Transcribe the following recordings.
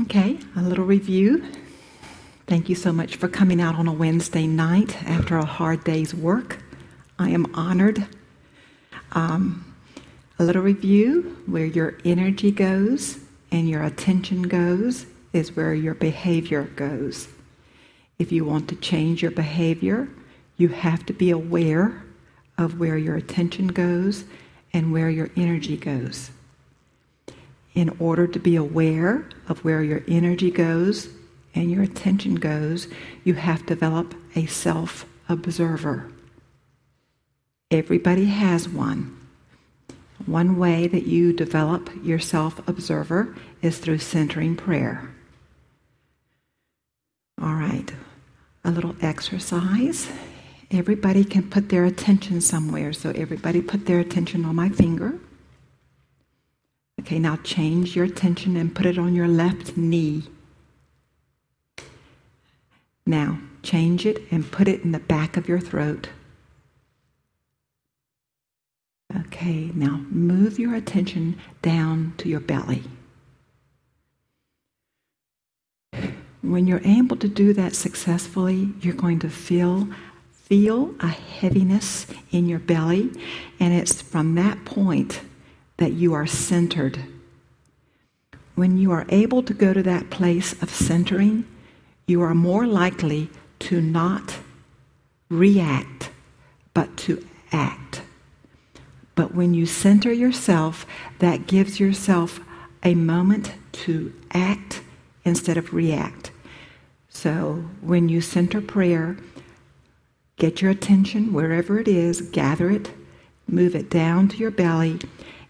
Okay, a little review. Thank you so much for coming out on a Wednesday night after a hard day's work. I am honored. Um, a little review where your energy goes and your attention goes is where your behavior goes. If you want to change your behavior, you have to be aware of where your attention goes and where your energy goes. In order to be aware of where your energy goes and your attention goes, you have to develop a self observer. Everybody has one. One way that you develop your self observer is through centering prayer. All right, a little exercise. Everybody can put their attention somewhere, so everybody put their attention on my finger. Okay, now change your attention and put it on your left knee. Now, change it and put it in the back of your throat. Okay, now move your attention down to your belly. When you're able to do that successfully, you're going to feel feel a heaviness in your belly, and it's from that point that you are centered. When you are able to go to that place of centering, you are more likely to not react, but to act. But when you center yourself, that gives yourself a moment to act instead of react. So when you center prayer, get your attention wherever it is, gather it, move it down to your belly,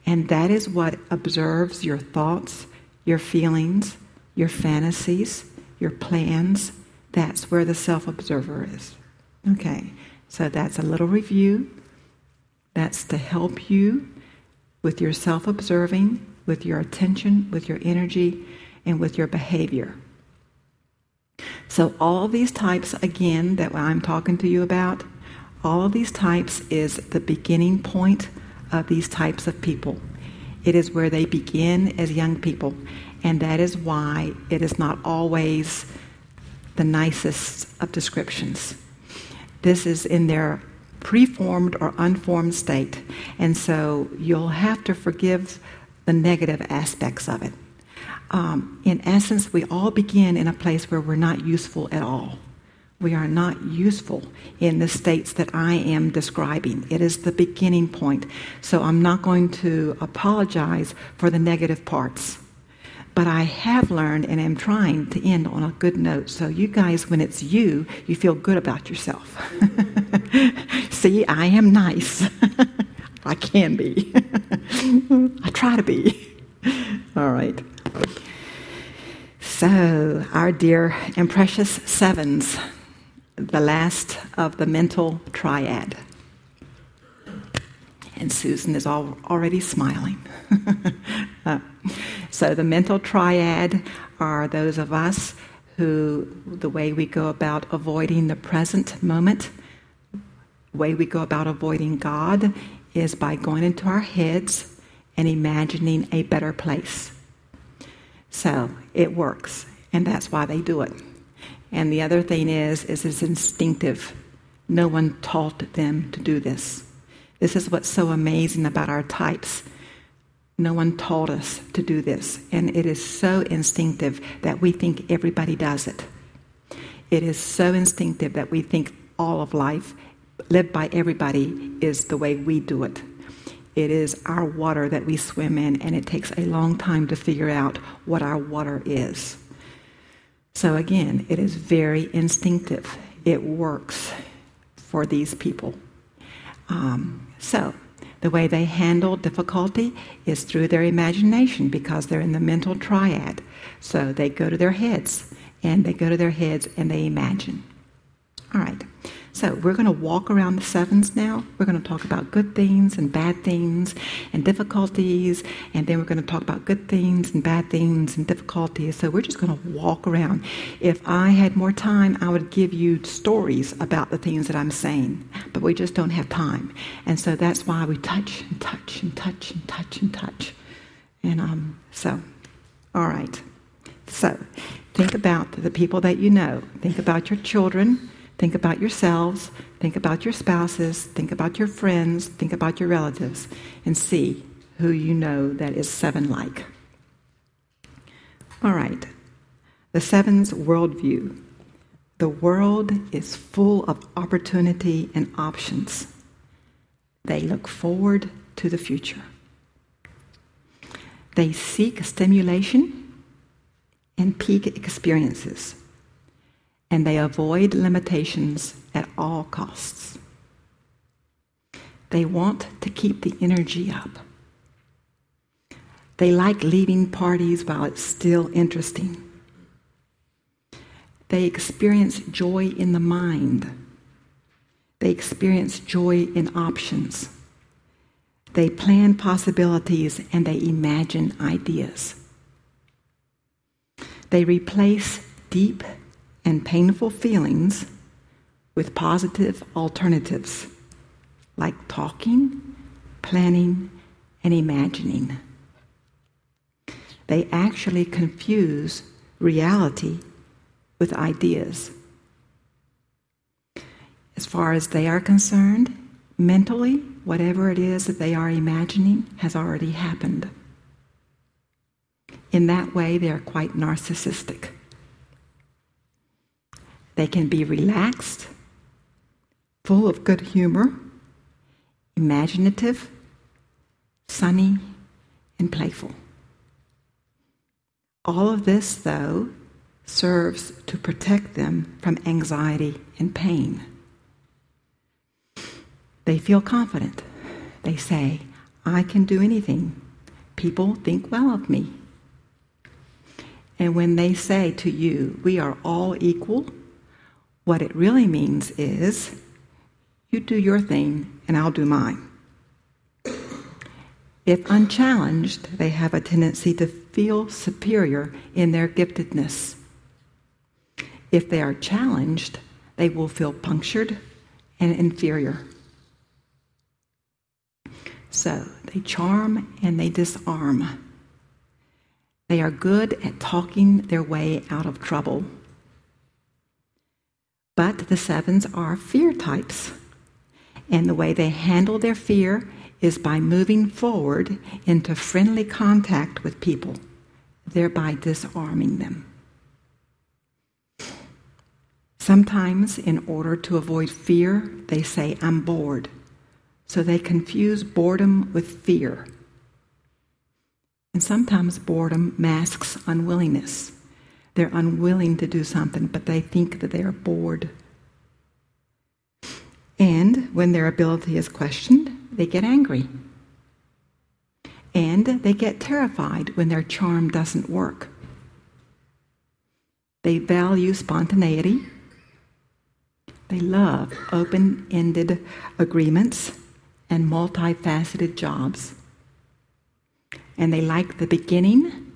and that is what observes your thoughts, your feelings, your fantasies, your plans. That's where the self observer is. Okay, so that's a little review. That's to help you with your self observing, with your attention, with your energy, and with your behavior. So, all these types, again, that I'm talking to you about, all of these types is the beginning point of these types of people. It is where they begin as young people, and that is why it is not always the nicest of descriptions. This is in their preformed or unformed state, and so you'll have to forgive the negative aspects of it. Um, in essence, we all begin in a place where we're not useful at all we are not useful in the states that I am describing. It is the beginning point. So I'm not going to apologize for the negative parts. But I have learned and am trying to end on a good note. So, you guys, when it's you, you feel good about yourself. See, I am nice. I can be. I try to be. All right. So, our dear and precious sevens the last of the mental triad. And Susan is all, already smiling. uh, so, the mental triad are those of us who, the way we go about avoiding the present moment, way we go about avoiding God is by going into our heads and imagining a better place. So, it works, and that's why they do it. And the other thing is, is it's instinctive. No one taught them to do this. This is what's so amazing about our types. No one taught us to do this. And it is so instinctive that we think everybody does it. It is so instinctive that we think all of life, lived by everybody, is the way we do it. It is our water that we swim in, and it takes a long time to figure out what our water is. So again, it is very instinctive. It works for these people. Um, so the way they handle difficulty is through their imagination because they're in the mental triad. So they go to their heads and they go to their heads and they imagine. All right. So we're going to walk around the sevens now. We're going to talk about good things and bad things and difficulties, and then we're going to talk about good things and bad things and difficulties. So we're just going to walk around. If I had more time, I would give you stories about the things that I'm saying, but we just don't have time. And so that's why we touch and touch and touch and touch and touch. And um, so, all right. So think about the people that you know. Think about your children. Think about yourselves. Think about your spouses. Think about your friends. Think about your relatives. And see who you know that is seven like. All right. The seven's worldview. The world is full of opportunity and options. They look forward to the future. They seek stimulation and peak experiences, and they avoid limitations at all costs. They want to keep the energy up. They like leaving parties while it's still interesting. They experience joy in the mind. They experience joy in options. They plan possibilities and they imagine ideas. They replace deep and painful feelings with positive alternatives like talking, planning, and imagining. They actually confuse reality with ideas. As far as they are concerned, mentally, whatever it is that they are imagining has already happened. In that way, they are quite narcissistic. They can be relaxed, full of good humor, imaginative, sunny, and playful. All of this, though, serves to protect them from anxiety and pain. They feel confident. They say, I can do anything. People think well of me. And when they say to you, we are all equal, what it really means is, you do your thing and I'll do mine. If unchallenged, they have a tendency to feel superior in their giftedness. If they are challenged, they will feel punctured and inferior. So they charm and they disarm. They are good at talking their way out of trouble. But the sevens are fear types. And the way they handle their fear is by moving forward into friendly contact with people, thereby disarming them. Sometimes, in order to avoid fear, they say, I'm bored. So they confuse boredom with fear. And sometimes boredom masks unwillingness. They're unwilling to do something, but they think that they are bored. And when their ability is questioned, they get angry. And they get terrified when their charm doesn't work. They value spontaneity. They love open ended agreements and multifaceted jobs. And they like the beginning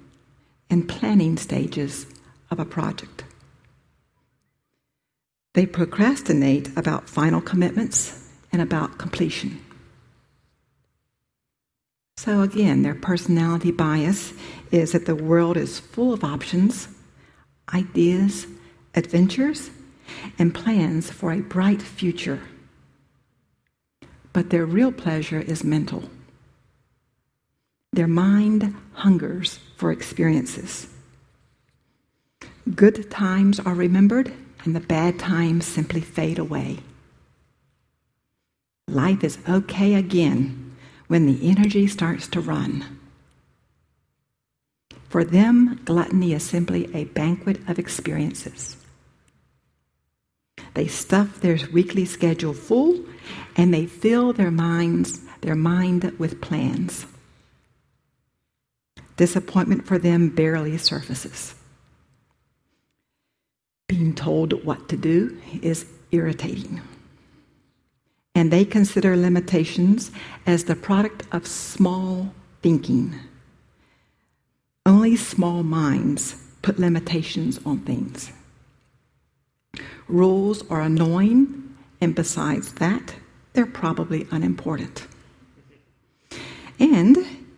and planning stages of a project. They procrastinate about final commitments and about completion. So, again, their personality bias is that the world is full of options, ideas, adventures, and plans for a bright future. But their real pleasure is mental. Their mind hungers for experiences. Good times are remembered, and the bad times simply fade away. Life is okay again when the energy starts to run. For them, gluttony is simply a banquet of experiences. They stuff their weekly schedule full and they fill their minds, their mind with plans. Disappointment for them barely surfaces. Being told what to do is irritating and they consider limitations as the product of small thinking. Only small minds put limitations on things. Rules are annoying, and besides that, they're probably unimportant. And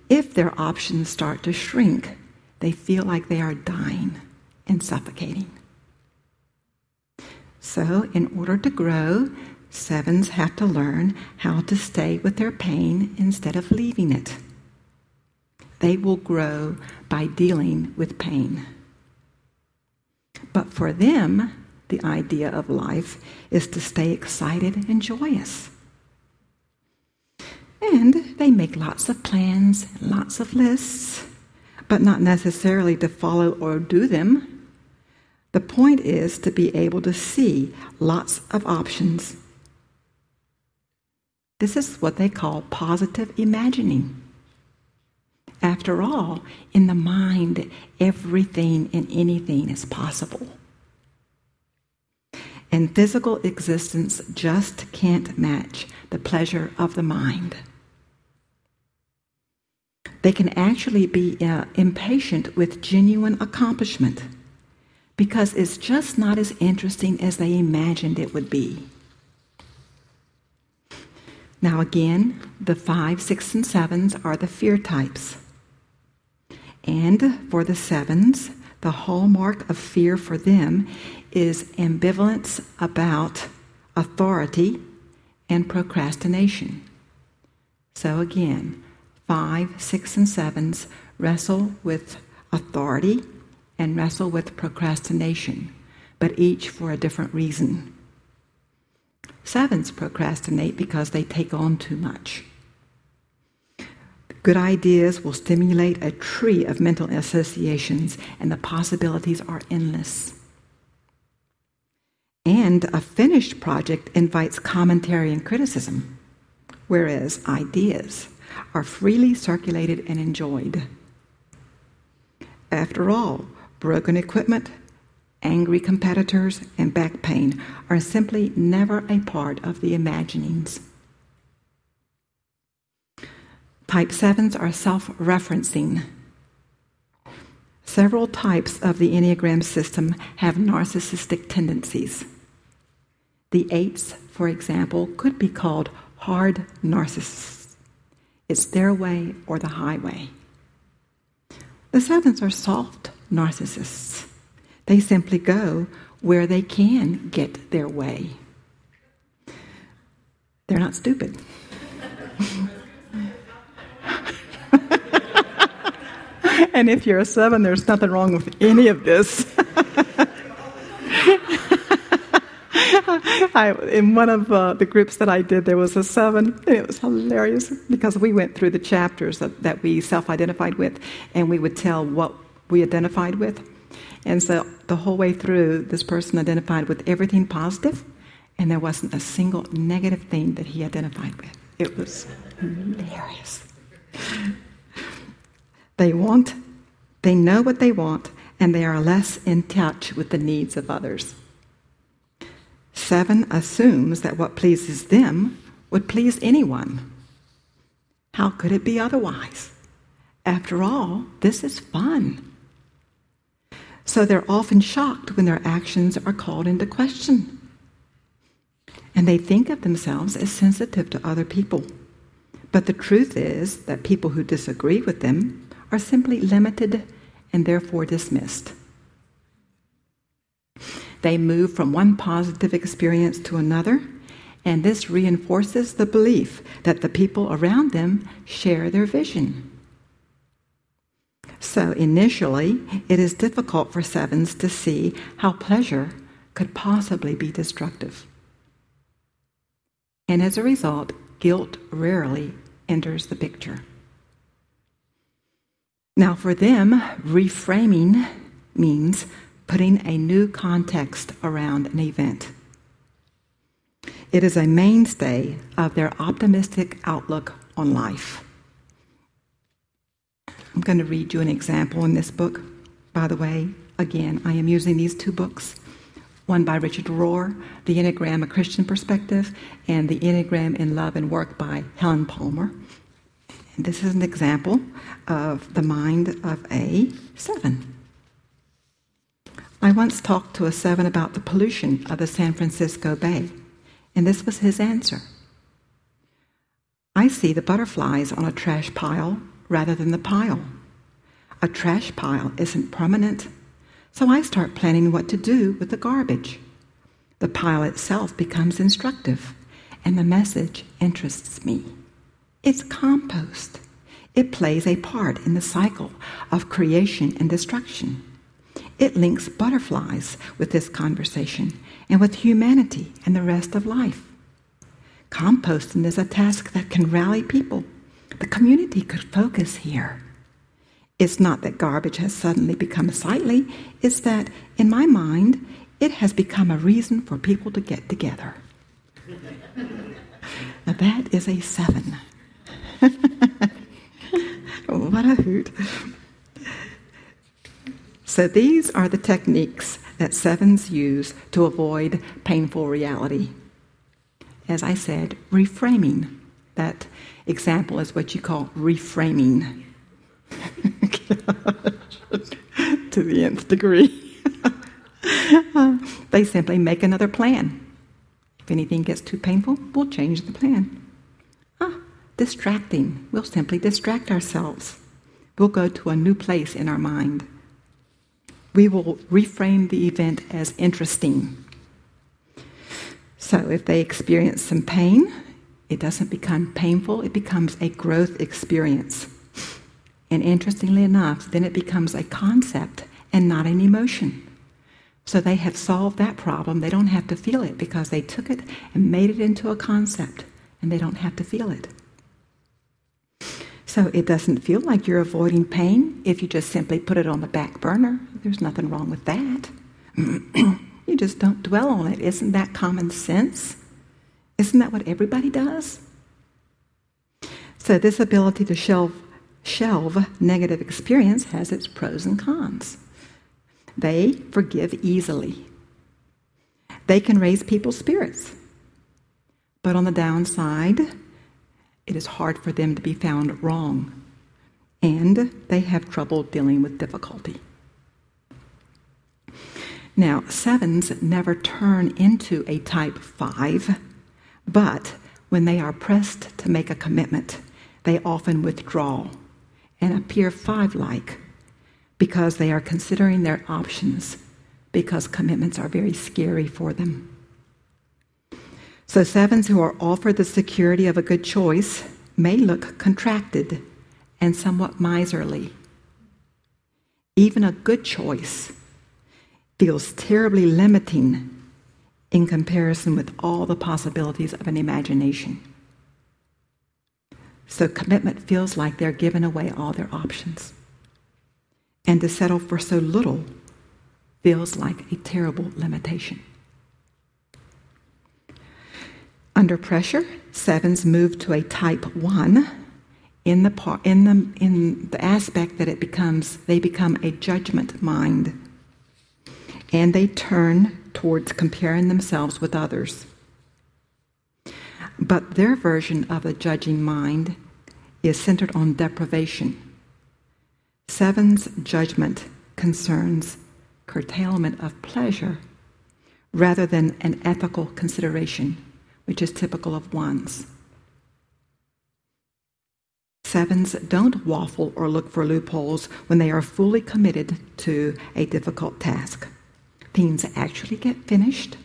if their options start to shrink, they feel like they are dying. and suffocating. So, in order to grow, sevens have to learn how to stay with their pain instead of leaving it. They will grow by dealing with pain. But for them, the idea of life is to stay excited and joyous. And they make lots of plans, lots of lists, but not necessarily to follow or do them. The point is to be able to see lots of options. This is what they call positive imagining. After all, in the mind, everything and anything is possible. And physical existence just can't match the pleasure of the mind. They can actually be uh, impatient with genuine accomplishment because it's just not as interesting as they imagined it would be. Now, again, the five, six, and sevens are the fear types. And for the sevens, the hallmark of fear for them is ambivalence about authority and procrastination. So again, five, six, and sevens wrestle with authority and wrestle with procrastination, but each for a different reason. Sevens procrastinate because they take on too much. Good ideas will stimulate a tree of mental associations, and the possibilities are endless. And a finished project invites commentary and criticism, whereas ideas are freely circulated and enjoyed. After all, broken equipment, angry competitors, and back pain are simply never a part of the imaginings. Type 7s are self referencing. Several types of the Enneagram system have narcissistic tendencies. The 8s, for example, could be called hard narcissists. It's their way or the highway. The 7s are soft narcissists. They simply go where they can get their way. They're not stupid. and if you're a seven, there's nothing wrong with any of this. I, in one of uh, the groups that I did, there was a seven, and it was hilarious because we went through the chapters that, that we self identified with, and we would tell what we identified with. And so the whole way through, this person identified with everything positive, and there wasn't a single negative thing that he identified with. It was hilarious. They want, they know what they want, and they are less in touch with the needs of others. Seven assumes that what pleases them would please anyone. How could it be otherwise? After all, this is fun. So they're often shocked when their actions are called into question. And they think of themselves as sensitive to other people. But the truth is that people who disagree with them are simply limited and therefore dismissed. They move from one positive experience to another, and this reinforces the belief that the people around them share their vision. So, initially, it is difficult for sevens to see how pleasure could possibly be destructive. And as a result, guilt rarely enters the picture. Now, for them, reframing means putting a new context around an event. It is a mainstay of their optimistic outlook on life. I'm going to read you an example in this book. By the way, again, I am using these two books one by Richard Rohr, The Enneagram, A Christian Perspective, and The Enneagram in Love and Work by Helen Palmer. This is an example of the mind of a seven. I once talked to a seven about the pollution of the San Francisco Bay, and this was his answer. I see the butterflies on a trash pile rather than the pile. A trash pile isn't permanent, So I start planning what to do with the garbage. The pile itself becomes instructive, and the message interests me. It's compost. It plays a part in the cycle of creation and destruction. It links butterflies with this conversation and with humanity and the rest of life. Composting is a task that can rally people. The community could focus here. It's not that garbage has suddenly become sightly, it's that, in my mind, it has become a reason for people to get together. now that is a seven. Oh, what a hoot. So these are the techniques that sevens use to avoid painful reality. As I said, reframing. That example is what you call reframing. to the nth degree. they simply make another plan. If anything gets too painful, we'll change the plan. Ah, distracting. We'll simply distract ourselves. We'll go to a new place in our mind. We will reframe the event as interesting. So if they experience some pain, it doesn't become painful, it becomes a growth experience. And interestingly enough, then it becomes a concept and not an emotion. So they have solved that problem. They don't have to feel it because they took it and made it into a concept and they don't have to feel it. So it doesn't feel like you're avoiding pain if you just simply put it on the back burner. There's nothing wrong with that. you just don't dwell on it. Isn't that common sense? Isn't that what everybody does? So, this ability to shelve, shelve negative experience has its pros and cons. They forgive easily, they can raise people's spirits. But on the downside, it is hard for them to be found wrong, and they have trouble dealing with difficulty. Now, sevens never turn into a type five, but when they are pressed to make a commitment, they often withdraw and appear five like because they are considering their options because commitments are very scary for them. So, sevens who are offered the security of a good choice may look contracted and somewhat miserly. Even a good choice feels terribly limiting in comparison with all the possibilities of an imagination. So, commitment feels like they're giving away all their options. And to settle for so little feels like a terrible limitation. Under pressure, sevens move to a type one in the, par- in the, in the aspect that it becomes, they become a judgment mind. And they turn towards comparing themselves with others. But their version of a judging mind is centered on deprivation. Seven's judgment concerns curtailment of pleasure rather than an ethical consideration which is typical of ones. Sevens don't waffle or look for loopholes when they are fully committed to a difficult task. Things actually get finished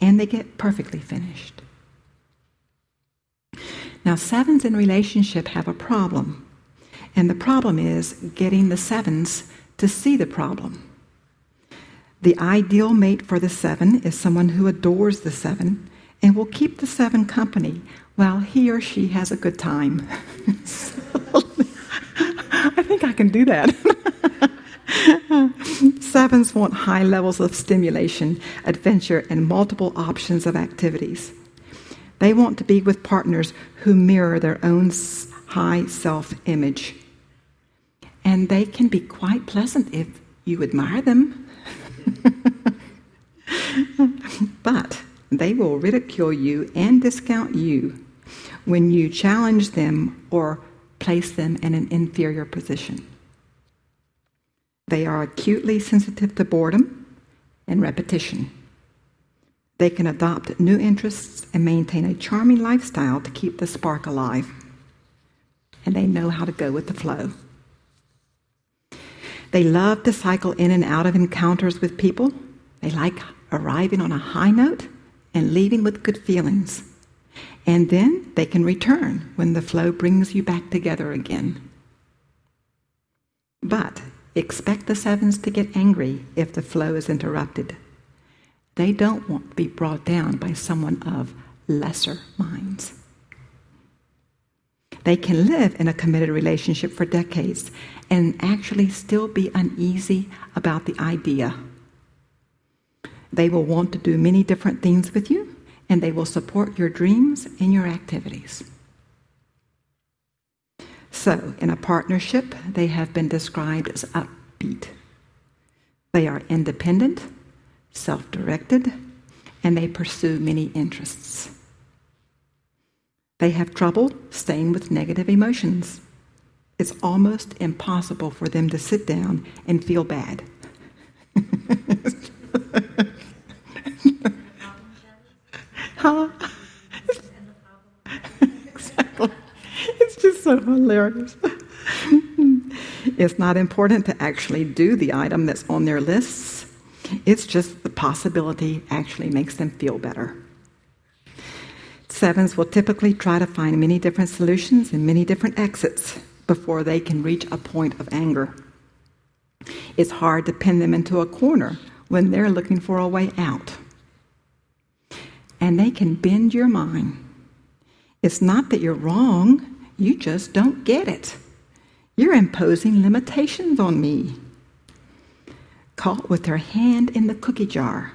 and they get perfectly finished. Now, sevens in relationship have a problem, and the problem is getting the sevens to see the problem. The ideal mate for the seven is someone who adores the seven and will keep the seven company while he or she has a good time. so, I think I can do that. Sevens want high levels of stimulation, adventure, and multiple options of activities. They want to be with partners who mirror their own high self image. And they can be quite pleasant if you admire them. but they will ridicule you and discount you when you challenge them or place them in an inferior position. They are acutely sensitive to boredom and repetition. They can adopt new interests and maintain a charming lifestyle to keep the spark alive. And they know how to go with the flow. They love to cycle in and out of encounters with people. They like arriving on a high note and leaving with good feelings. And then they can return when the flow brings you back together again. But expect the sevens to get angry if the flow is interrupted. They don't want to be brought down by someone of lesser minds. They can live in a committed relationship for decades and actually still be uneasy about the idea. They will want to do many different things with you, and they will support your dreams and your activities. So, in a partnership, they have been described as upbeat. They are independent, self directed, and they pursue many interests. They have trouble staying with negative emotions. It's almost impossible for them to sit down and feel bad. huh? exactly. It's just so hilarious. it's not important to actually do the item that's on their lists. It's just the possibility actually makes them feel better. Sevens will typically try to find many different solutions and many different exits before they can reach a point of anger. It's hard to pin them into a corner when they're looking for a way out. And they can bend your mind. It's not that you're wrong, you just don't get it. You're imposing limitations on me. Caught with their hand in the cookie jar,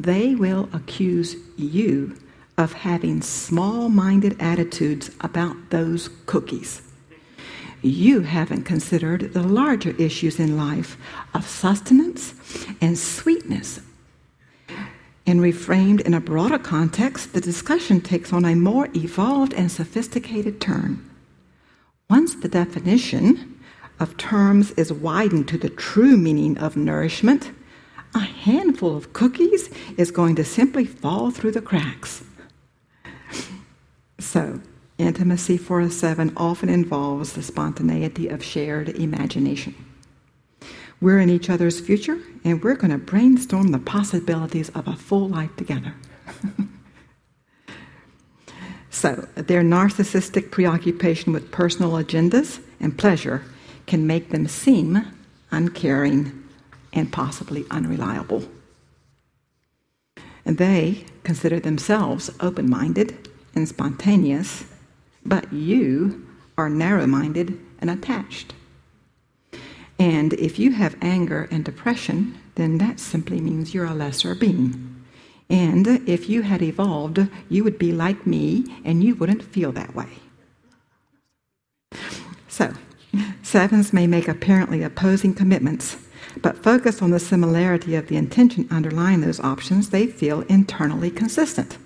they will accuse you of having small minded attitudes about those cookies. You haven't considered the larger issues in life of sustenance and sweetness. And reframed in a broader context, the discussion takes on a more evolved and sophisticated turn. Once the definition of terms is widened to the true meaning of nourishment, a handful of cookies is going to simply fall through the cracks. So, intimacy for a seven often involves the spontaneity of shared imagination. We're in each other's future, and we're going to brainstorm the possibilities of a full life together. so, their narcissistic preoccupation with personal agendas and pleasure can make them seem uncaring and possibly unreliable. And they consider themselves open minded and spontaneous, but you are narrow minded and attached. And if you have anger and depression, then that simply means you're a lesser being. And if you had evolved, you would be like me and you wouldn't feel that way. So, sevens may make apparently opposing commitments, but focus on the similarity of the intention underlying those options they feel internally consistent.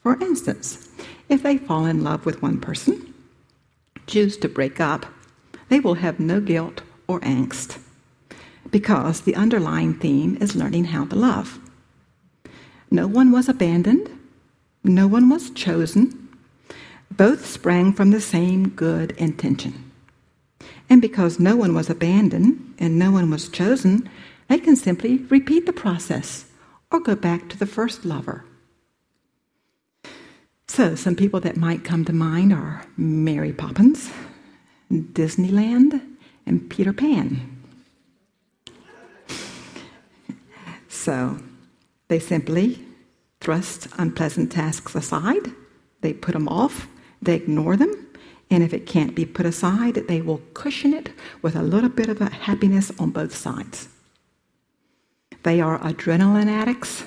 For instance, if they fall in love with one person, choose to break up, they will have no guilt or angst because the underlying theme is learning how to love. No one was abandoned, no one was chosen. Both sprang from the same good intention. And because no one was abandoned and no one was chosen, they can simply repeat the process or go back to the first lover so, some people that might come to mind are Mary Poppins, Disneyland, and Peter Pan. So, they simply thrust unpleasant tasks aside, they put them off, they ignore them, and if it can't be put aside, they will cushion it with a little bit of a happiness on both sides. They are adrenaline addicts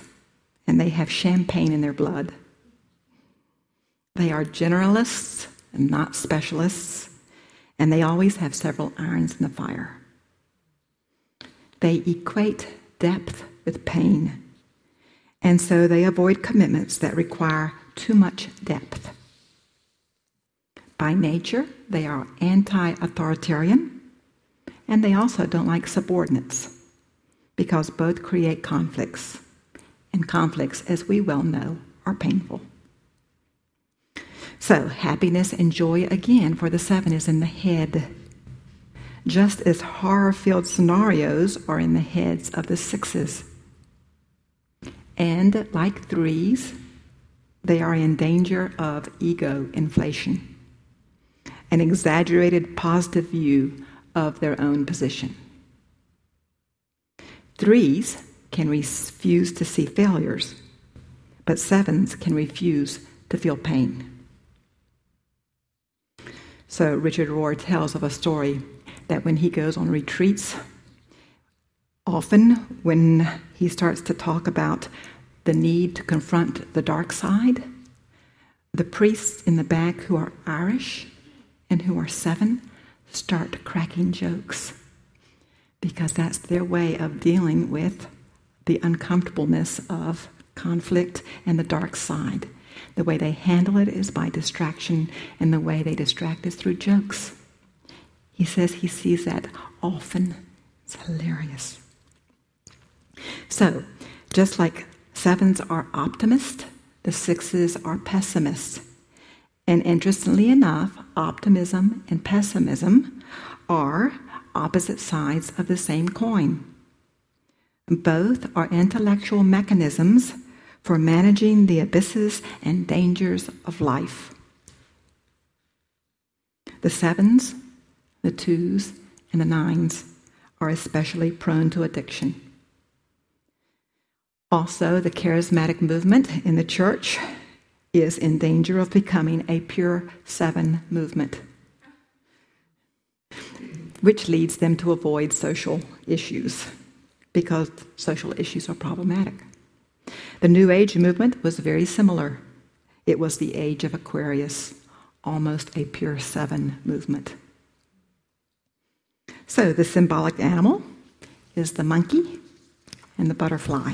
and they have champagne in their blood. They are generalists and not specialists, and they always have several irons in the fire. They equate depth with pain, and so they avoid commitments that require too much depth. By nature, they are anti authoritarian, and they also don't like subordinates because both create conflicts, and conflicts, as we well know, are painful. So, happiness and joy again for the seven is in the head. just as horror filled scenarios are in the heads of the sixes. And like threes, they are in danger of ego inflation, an exaggerated positive view of their own position. Threes can refuse to see failures, but sevens can refuse to feel pain. So, Richard Rohr tells of a story that when he goes on retreats, often when he starts to talk about the need to confront the dark side, the priests in the back who are Irish and who are seven start cracking jokes because that's their way of dealing with the uncomfortableness of conflict and the dark side. The way they handle it is by distraction, and the way they distract is through jokes. He says he sees that often. It's hilarious. So, just like sevens are optimists, the sixes are pessimists. And interestingly enough, optimism and pessimism are opposite sides of the same coin. Both are intellectual mechanisms for managing the abysses and dangers of life. The sevens, the twos, and the nines are especially prone to addiction. Also, the charismatic movement in the church is in danger of becoming a pure seven movement, which leads them to avoid social issues because social issues are problematic. The New Age movement was very similar. It was the age of Aquarius, almost a pure seven movement. So, the symbolic animal is the monkey and the butterfly.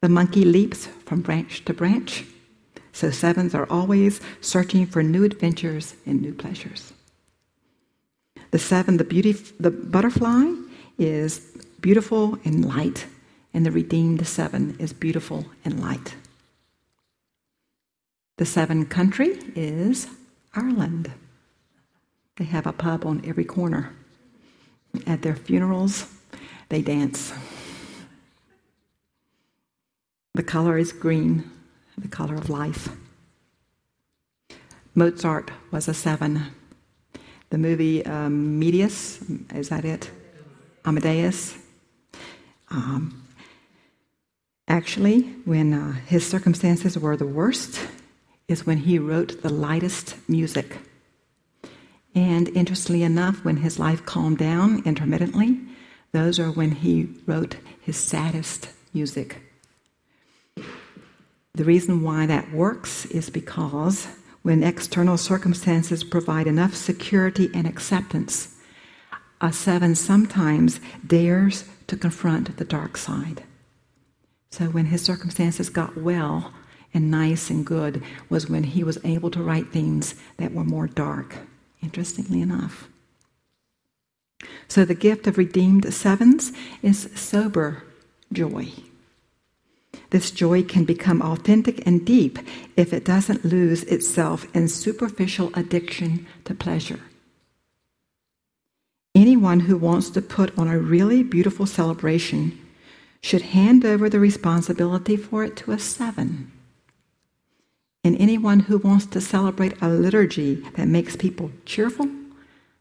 The monkey leaps from branch to branch, so sevens are always searching for new adventures and new pleasures. The seven, the beauty, the butterfly is beautiful and light and the redeemed seven is beautiful and light. The seven country is Ireland. They have a pub on every corner. At their funerals, they dance. The color is green, the color of life. Mozart was a seven. The movie um, Medius, is that it? Amadeus. Um, Actually, when uh, his circumstances were the worst, is when he wrote the lightest music. And interestingly enough, when his life calmed down intermittently, those are when he wrote his saddest music. The reason why that works is because when external circumstances provide enough security and acceptance, a seven sometimes dares to confront the dark side. So when his circumstances got well and nice and good was when he was able to write things that were more dark, interestingly enough. So the gift of redeemed sevens is sober joy. This joy can become authentic and deep if it doesn't lose itself in superficial addiction to pleasure. Anyone who wants to put on a really beautiful celebration should hand over the responsibility for it to a seven. And anyone who wants to celebrate a liturgy that makes people cheerful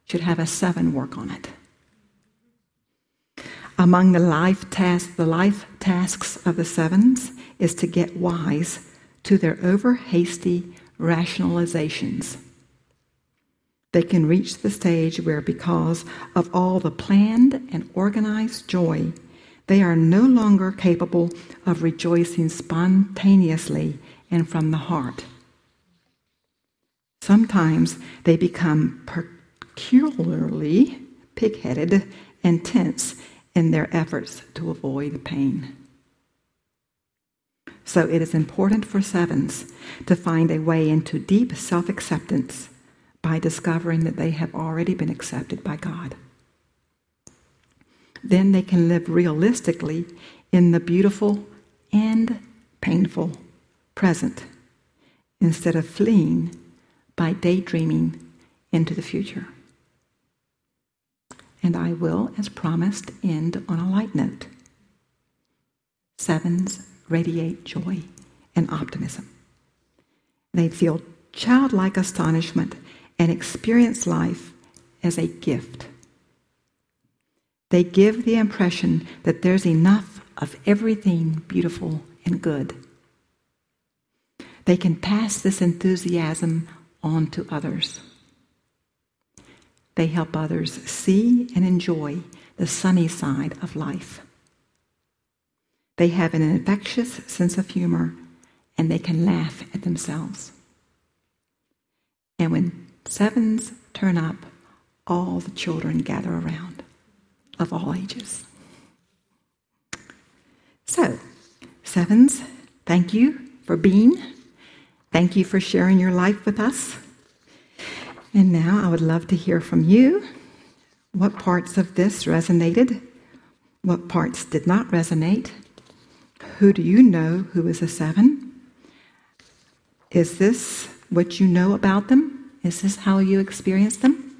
should have a seven work on it. Among the life tasks, the life tasks of the sevens is to get wise to their over hasty rationalizations. They can reach the stage where, because of all the planned and organized joy they are no longer capable of rejoicing spontaneously and from the heart. Sometimes they become peculiarly pig headed and tense in their efforts to avoid pain. So it is important for sevens to find a way into deep self acceptance by discovering that they have already been accepted by God then they can live realistically in the beautiful and painful present instead of fleeing by daydreaming into the future. and I will, as promised, end on a light note. Sevens radiate joy and optimism. They feel childlike astonishment and experience life as a gift. They give the impression that there's enough of everything beautiful and good. They can pass this enthusiasm on to others. They help others see and enjoy the sunny side of life. They have an infectious sense of humor and they can laugh at themselves. And when sevens turn up, all the children gather around of all ages. So, sevens, thank you for being. Thank you for sharing your life with us. And now I would love to hear from you. What parts of this resonated? What parts did not resonate? Who do you know who is a seven? Is this what you know about them? Is this how you experience them?